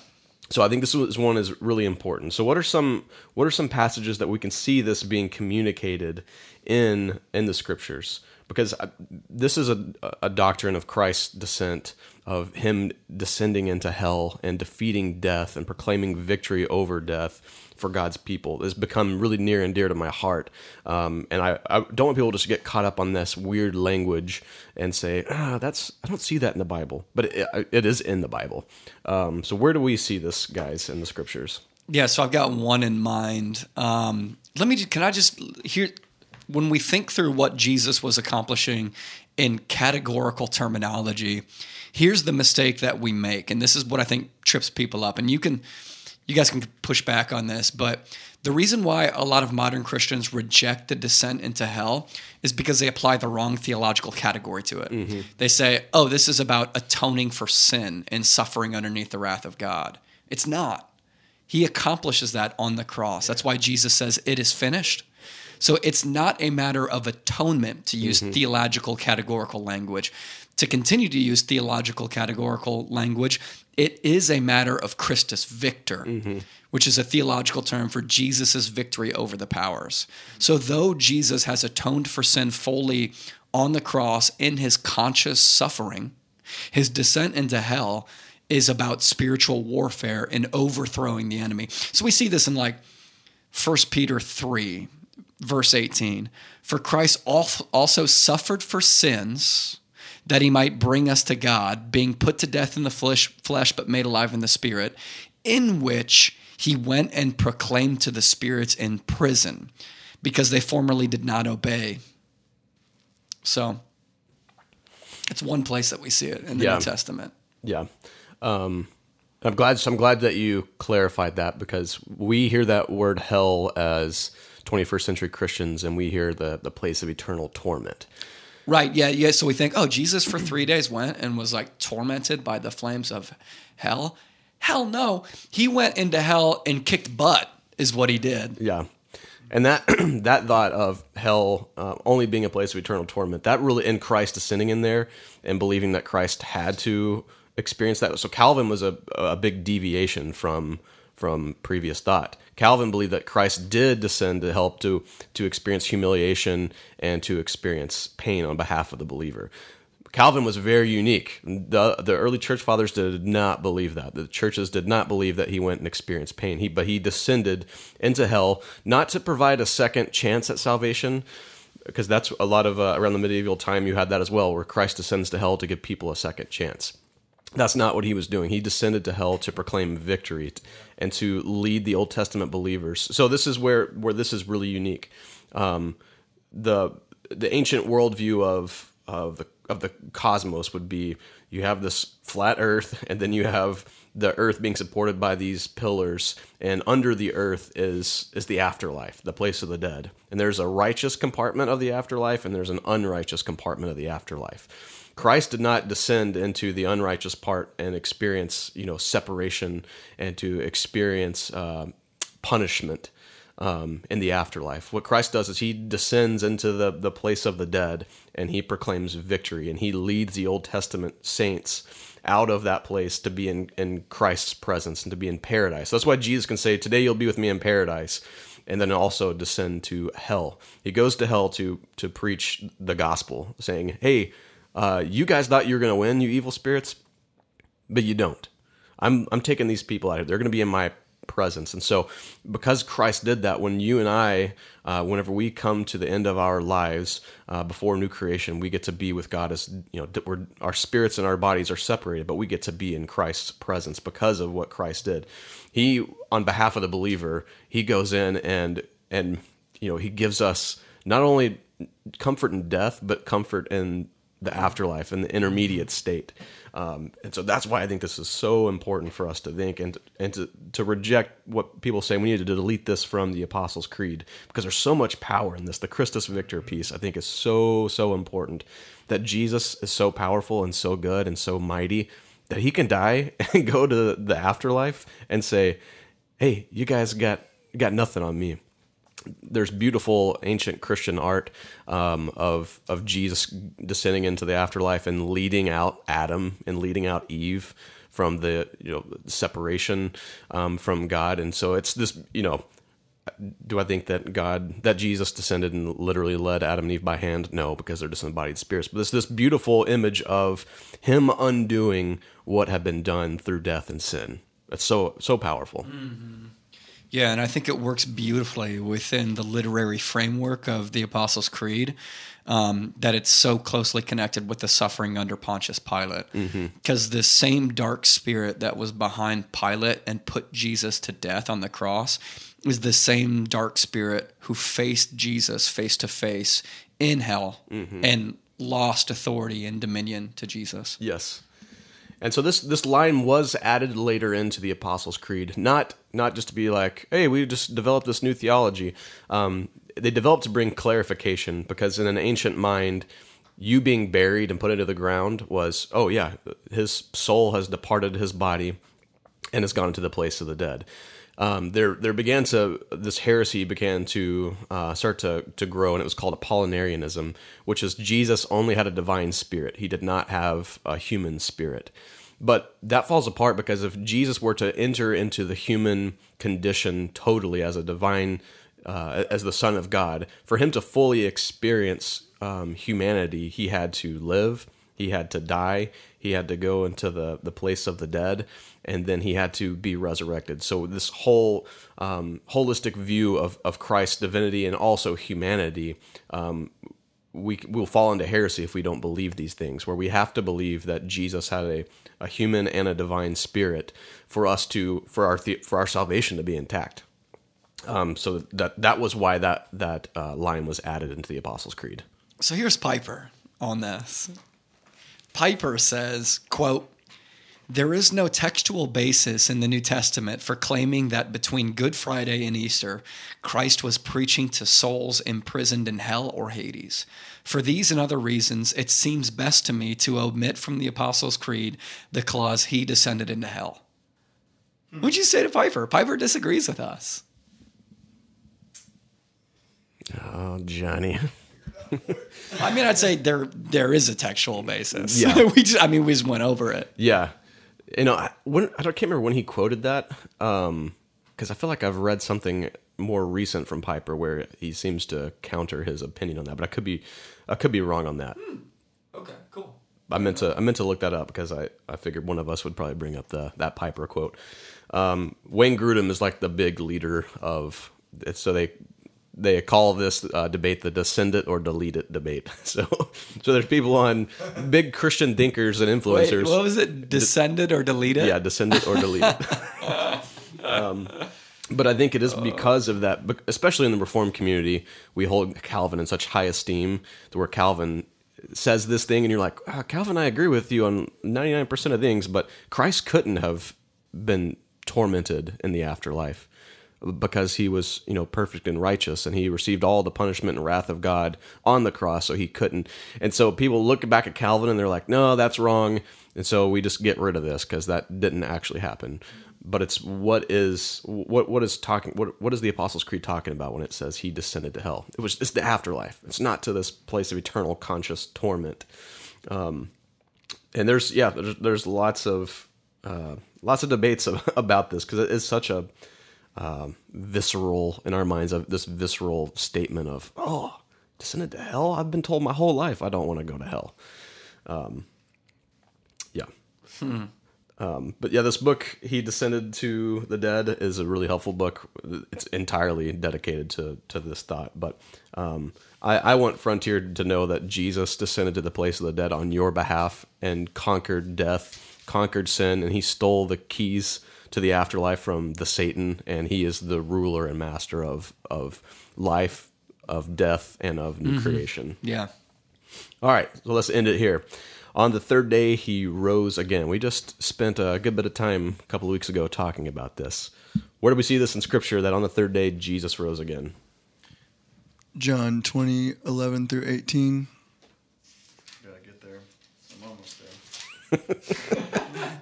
so i think this one is really important. So what are some what are some passages that we can see this being communicated in in the scriptures? Because I, this is a, a doctrine of Christ's descent, of him descending into hell and defeating death and proclaiming victory over death for God's people has become really near and dear to my heart. Um, and I, I, don't want people to just get caught up on this weird language and say, ah, that's, I don't see that in the Bible, but it, it is in the Bible. Um, so where do we see this, guys, in the scriptures? Yeah, so I've got one in mind. Um, let me, can I just hear, when we think through what Jesus was accomplishing in categorical terminology, here's the mistake that we make. And this is what I think trips people up. And you can, you guys can push back on this, but the reason why a lot of modern Christians reject the descent into hell is because they apply the wrong theological category to it. Mm-hmm. They say, oh, this is about atoning for sin and suffering underneath the wrath of God. It's not. He accomplishes that on the cross. That's why Jesus says, it is finished. So it's not a matter of atonement to use mm-hmm. theological categorical language. To continue to use theological categorical language, it is a matter of Christus Victor, mm-hmm. which is a theological term for Jesus' victory over the powers. So, though Jesus has atoned for sin fully on the cross in his conscious suffering, his descent into hell is about spiritual warfare and overthrowing the enemy. So, we see this in like 1 Peter 3, verse 18. For Christ also suffered for sins that he might bring us to God, being put to death in the flesh, flesh but made alive in the spirit, in which he went and proclaimed to the spirits in prison, because they formerly did not obey. So it's one place that we see it in the yeah. New Testament. Yeah. Um, I'm glad. So I'm glad that you clarified that because we hear that word hell as 21st century Christians, and we hear the the place of eternal torment. Right. Yeah. Yeah. So we think, oh, Jesus for three days went and was like tormented by the flames of hell. Hell no. He went into hell and kicked butt, is what he did. Yeah. And that (clears throat) that thought of hell uh, only being a place of eternal torment, that really in Christ descending in there and believing that Christ had to experience that. So Calvin was a, a big deviation from from previous thought. Calvin believed that Christ did descend to help to to experience humiliation and to experience pain on behalf of the believer. Calvin was very unique. The the early church fathers did not believe that. The churches did not believe that he went and experienced pain. He but he descended into hell not to provide a second chance at salvation, because that's a lot of uh, around the medieval time you had that as well, where Christ descends to hell to give people a second chance. That's not what he was doing. He descended to hell to proclaim victory and to lead the Old Testament believers. So this is where where this is really unique. Um, the the ancient worldview of of the of the cosmos would be you have this flat Earth, (laughs) and then you have the Earth being supported by these pillars, and under the Earth is is the afterlife, the place of the dead. And there's a righteous compartment of the afterlife, and there's an unrighteous compartment of the afterlife Christ did not descend into the unrighteous part and experience, you know, separation and to experience uh, punishment um, in the afterlife. What Christ does is he descends into the, the place of the dead and he proclaims victory and he leads the Old Testament saints out of that place to be in, in Christ's presence and to be in paradise. That's why Jesus can say, Today you'll be with me in paradise and then also descend to hell. He goes to hell to to preach the gospel, saying, Hey, uh, you guys thought you were going to win, you evil spirits, but you don't. I'm I'm taking these people out of. They're going to be in my presence, and so because Christ did that, when you and I, uh, whenever we come to the end of our lives uh, before new creation, we get to be with God as you know, our spirits and our bodies are separated, but we get to be in Christ's presence because of what Christ did. He, on behalf of the believer, he goes in and and you know he gives us not only comfort in death, but comfort in the afterlife and the intermediate state. Um, and so that's why I think this is so important for us to think and and to, to reject what people say we need to delete this from the Apostles' Creed because there's so much power in this. The Christus Victor piece I think is so so important that Jesus is so powerful and so good and so mighty that he can die (laughs) and go to the afterlife and say, "Hey, you guys got got nothing on me." There's beautiful ancient Christian art um, of of Jesus descending into the afterlife and leading out Adam and leading out Eve from the you know separation um, from God, and so it's this you know do I think that God, that Jesus descended and literally led Adam and Eve by hand? No, because they're disembodied spirits. But it's this beautiful image of Him undoing what had been done through death and sin. It's so so powerful. Yeah, and I think it works beautifully within the literary framework of the Apostles' Creed. Um, that it's so closely connected with the suffering under Pontius Pilate. Because the same dark spirit that was behind Pilate and put Jesus to death on the cross is the same dark spirit who faced Jesus face to face in hell and lost authority and dominion to Jesus. Yes. And so this this line was added later into the Apostles' Creed, not not just to be like, hey, we just developed this new theology. Um, they developed to bring clarification because in an ancient mind, you being buried and put into the ground was, oh yeah, his soul has departed his body and has gone into the place of the dead. Um, there, there began to this heresy began to uh, start to to grow, and it was called Apollinarianism, which is Jesus only had a divine spirit; he did not have a human spirit. But that falls apart because if Jesus were to enter into the human condition totally as a divine, uh, as the Son of God, for him to fully experience um, humanity, he had to live, he had to die, he had to go into the, the place of the dead, and then he had to be resurrected. So this whole um, holistic view of, of Christ's divinity and also humanity um, we will fall into heresy if we don't believe these things where we have to believe that jesus had a, a human and a divine spirit for us to for our the, for our salvation to be intact um, so that that was why that that uh, line was added into the apostles creed So here's Piper on this. Piper says, quote, there is no textual basis in the New Testament for claiming that between Good Friday and Easter, Christ was preaching to souls imprisoned in hell or Hades. For these and other reasons, it seems best to me to omit from the Apostles' Creed the clause, He descended into hell. What'd you say to Piper? Piper disagrees with us. oh johnny (laughs) I mean, I'd say there there is a textual basis. Yeah. (laughs) we just, I mean, we just went over it. yeah you know I, when, I don't- can't remember when he quoted that um, because i feel like i've read something more recent from piper where he seems to counter his opinion on that but i could be i could be wrong on that hmm. Okay, cool. I meant to I meant to look that up because I, I figured one of us would probably bring up the that Piper quote. Um, Wayne Grudem is like the big leader of so they they call this uh, debate the descend it or delete it debate. (laughs) So so there's people on big Christian thinkers and Wait, influencers. what was it? Descended or deleted? yeah, descend it or delete it. (laughs) um, but I think it is because of that, especially in the Reformed community, we hold Calvin in such high esteem to where Calvin says this thing, and you're like, ah, Calvin, I agree with you on 99% of things, but Christ couldn't have been tormented in the afterlife because he was, you know, perfect and righteous and he received all the punishment and wrath of God on the cross, so he couldn't. And so people look back at Calvin and they're like, no, that's wrong. And so we just get rid of this because that didn't actually happen. But it's what is what what is talking what what is the Apostles' Creed talking about when it says he descended to hell? It was it's the afterlife. It's not to this place of eternal conscious torment. Um, and there's yeah there's, there's lots of uh, lots of debates (laughs) about this because it is such a um, visceral in our minds of this visceral statement of oh descended to hell? I've been told my whole life i don't want to go to hell. Um, yeah. Hmm. um, but yeah this book he descended to the dead is a really helpful book. It's entirely dedicated to to this thought but um, I, I want frontier to know that jesus descended to the place of the dead on your behalf and conquered death conquered sin and he stole the keys to the afterlife from the Satan, and he is the ruler and master of of life, of death, and of new mm-hmm. creation. Yeah. All right, so let's end it here. On the third day, he rose again. We just spent a good bit of time a couple of weeks ago talking about this. Where do we see this in Scripture that on the third day Jesus rose again? John 20, 11 through 18. Gotta get there. I'm almost there. (laughs)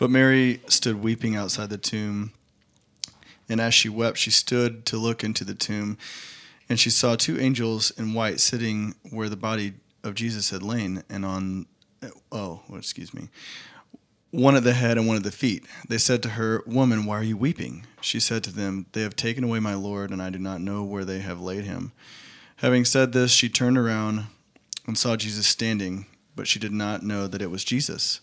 but Mary stood weeping outside the tomb. And as she wept, she stood to look into the tomb. And she saw two angels in white sitting where the body of Jesus had lain, and on, oh, excuse me, one at the head and one at the feet. They said to her, Woman, why are you weeping? She said to them, They have taken away my Lord, and I do not know where they have laid him. Having said this, she turned around and saw Jesus standing, but she did not know that it was Jesus.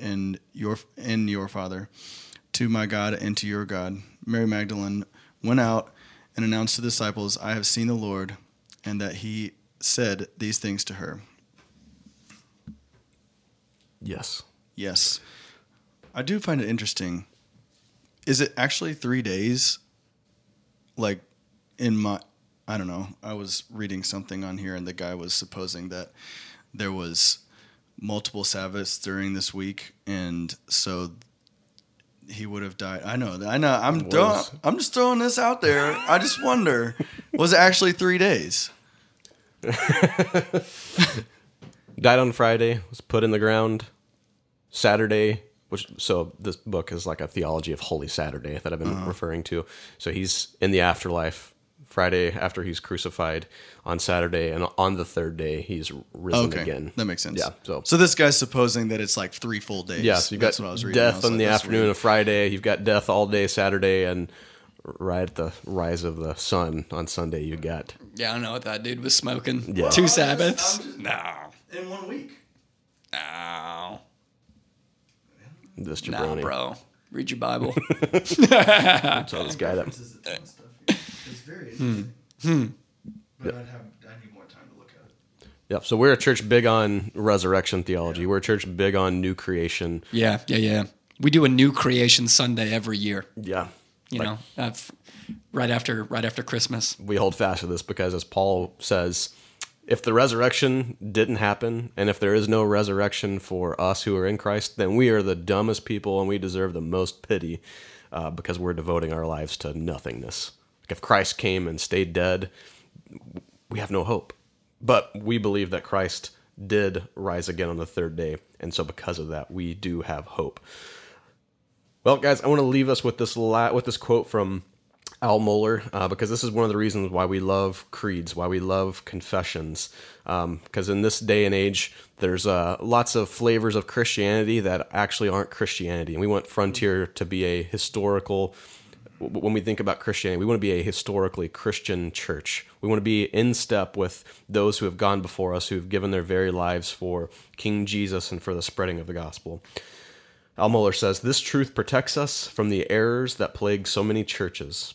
and your and your Father, to my God and to your God. Mary Magdalene went out and announced to the disciples, I have seen the Lord, and that he said these things to her. Yes. Yes. I do find it interesting. Is it actually three days? Like in my, I don't know. I was reading something on here, and the guy was supposing that there was multiple Sabbaths during this week, and so he would have died. I know. I know. I'm throwing, I'm just throwing this out there. I just wonder, (laughs) was it actually three days? (laughs) Died on Friday, was put in the ground. Saturday, which so this book is like a theology of Holy Saturday that I've been uh-huh. referring to. So he's in the afterlife Friday after he's crucified on Saturday, and on the third day he's risen Okay, again. that makes sense. Yeah. So so this guy's supposing that it's like three full days. yeah, so you've got what I was reading. Death was on like, the that's afternoon weird. of Friday. You've got death all day Saturday, and right at the rise of the sun on Sunday, you got Yeah, I don't know what that dude was smoking. Yeah. Two I'm just- Sabbaths? I'm just- no. in one week. No. this Nah, jabroni. bro. Read your Bible. (laughs) So this guy that It's (laughs) very interesting. But I'd have I need more time to look at it. Yep. So we're a church big on resurrection theology. We're a church big on new creation. yeah, yeah, yeah. We do a new creation Sunday every year. Yeah. You know, uh, f- right after right after Christmas. We hold fast to this because, as Paul says, if the resurrection didn't happen, and if there is no resurrection for us who are in Christ, then we are the dumbest people and we deserve the most pity uh, because we're devoting our lives to nothingness. If Christ came and stayed dead, we have no hope. But we believe that Christ did rise again on the third day. And so, because of that, we do have hope. Well, guys, I want to leave us with this la- with this quote from Al Mohler uh, because this is one of the reasons why we love creeds, why we love confessions. Because in this day and age, there's uh, lots of flavors of Christianity that actually aren't Christianity, and we want Frontier to be a historical. When we think about Christianity, we want to be a historically Christian church. We want to be in step with those who have gone before us, who have given their very lives for King Jesus and for the spreading of the gospel. Al Mohler says this truth protects us from the errors that plague so many churches.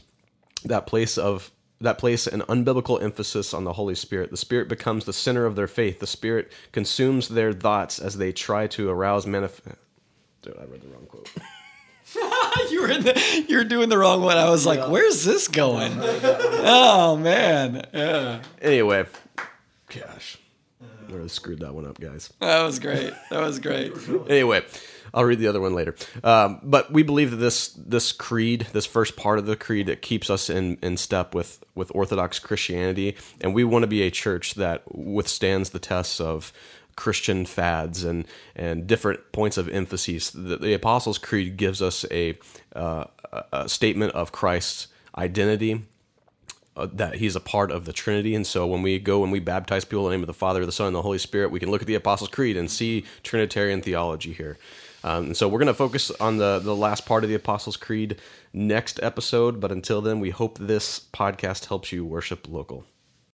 That place of that place an unbiblical emphasis on the Holy Spirit. The Spirit becomes the center of their faith. The Spirit consumes their thoughts as they try to arouse manif. Dude, I read the wrong quote. (laughs) (laughs) you were in the, you were doing the wrong one. I was like, "Where's this going?" (laughs) oh man, yeah, Anyway, gosh, I really screwed that one up, guys. that was great. That was great. (laughs) anyway, I'll read the other one later. Um, but we believe that this this creed, this first part of the creed, that keeps us in, in step with with Orthodox Christianity, and we want to be a church that withstands the tests of Christian fads and and different points of emphasis. The, the Apostles' Creed gives us a uh, a- statement of Christ's identity uh, that he's a part of the Trinity. And so when we go and we baptize people in the name of the Father, the Son, and the Holy Spirit, we can look at the Apostles' Creed and see Trinitarian theology here. Um, and so we're going to focus on the, the last part of the Apostles' Creed next episode. But until then, we hope this podcast helps you worship local.